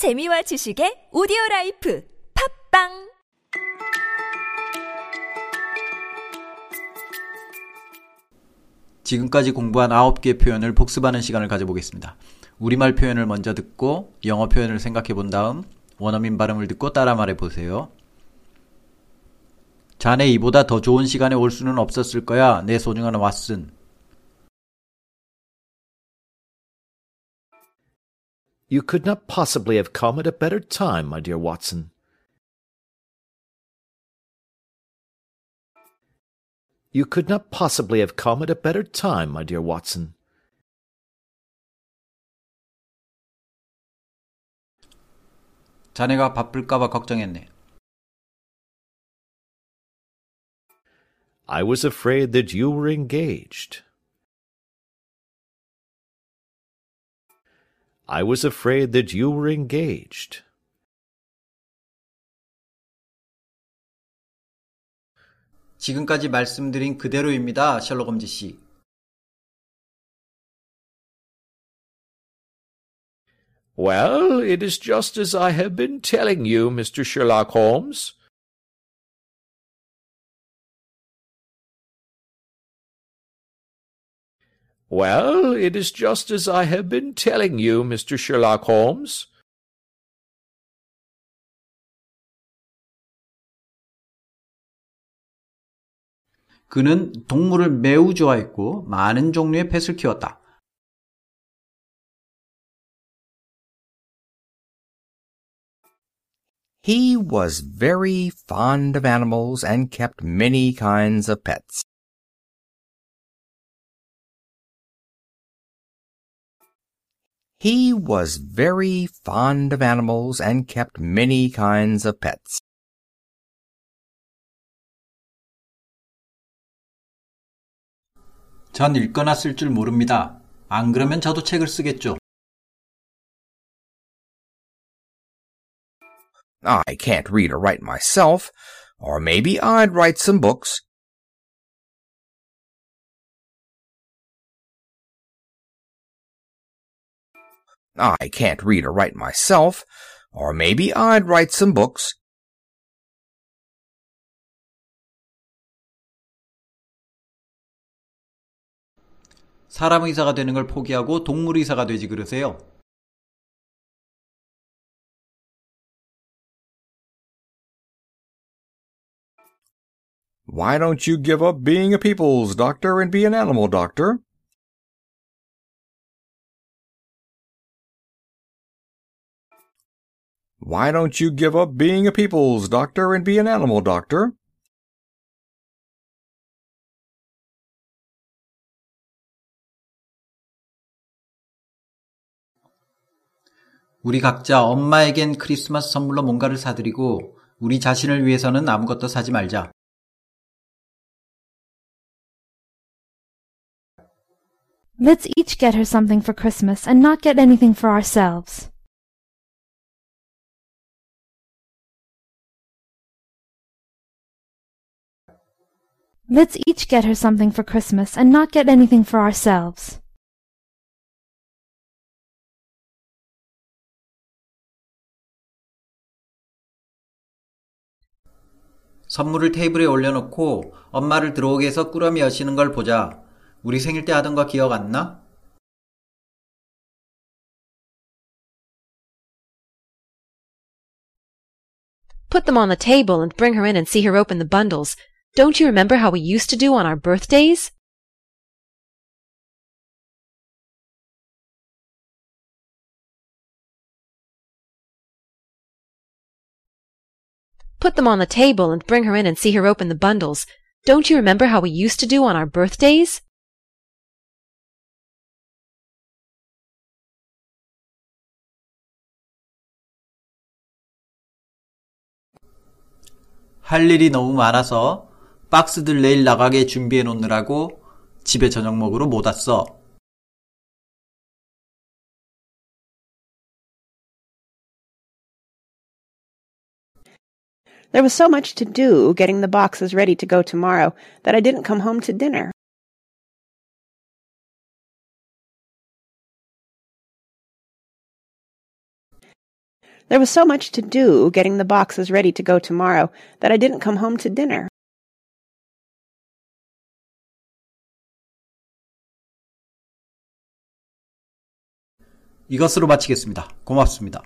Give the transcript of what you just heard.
재미와 지식의 오디오 라이프 팝빵 지금까지 공부한 9개의 표현을 복습하는 시간을 가져보겠습니다. 우리말 표현을 먼저 듣고 영어 표현을 생각해 본 다음 원어민 발음을 듣고 따라 말해 보세요. 자네 이보다 더 좋은 시간에 올 수는 없었을 거야, 내 소중한 왓슨. You could not possibly have come at a better time, my dear Watson. You could not possibly have come at a better time, my dear Watson. 자네가 바쁠까봐 걱정했네. I was afraid that you were engaged. I was afraid that you were engaged. 지금까지 말씀드린 그대로입니다, 셜록 홈즈 씨. Well, it is just as I have been telling you, Mr. Sherlock Holmes. Well, it is just as I have been telling you, Mr. Sherlock Holmes. 그는 동물을 매우 좋아했고 많은 종류의 펫을 키웠다. He was very fond of animals and kept many kinds of pets. He was very fond of animals and kept many kinds of pets. 전 읽거나 쓸 줄 모릅니다. 안 그러면 저도 책을 쓰겠죠. I can't read or write myself, or maybe I'd write some books. I can't read or write myself, or maybe I'd write some books. 사람 의사가 되는 걸 포기하고 동물 의사가 되지 그러세요. Why don't you give up being a people's doctor and be an animal doctor? Why don't you give up being a people's doctor and be an animal doctor? 우리 각자 엄마에겐 크리스마스 선물로 뭔가를 사드리고 우리 자신을 위해서는 아무것도 사지 말자. Let's each get her something for Christmas and not get anything for ourselves. Let's each get her something for Christmas and not get anything for ourselves. 선물을 테이블에 올려놓고 엄마를 들어오게 해서 꾸러미 여시는 걸 보자. 우리 생일 때 하던 거 기억 안 나? Put them on the table and bring her in and see her open the bundles. Don't you remember how we used to do on our birthdays? Put them on the table and bring her in and see her open the bundles. Don't you remember how we used to do on our birthdays? 할 일이 너무 많아서 박스들 내일 나가게 준비해 놓느라고 집에 저녁 먹으러 못 왔어. There was so much to do getting the boxes ready to go tomorrow that I didn't come home to dinner. There was so much to do getting the boxes ready to go tomorrow that I didn't come home to dinner. 이것으로 마치겠습니다. 고맙습니다.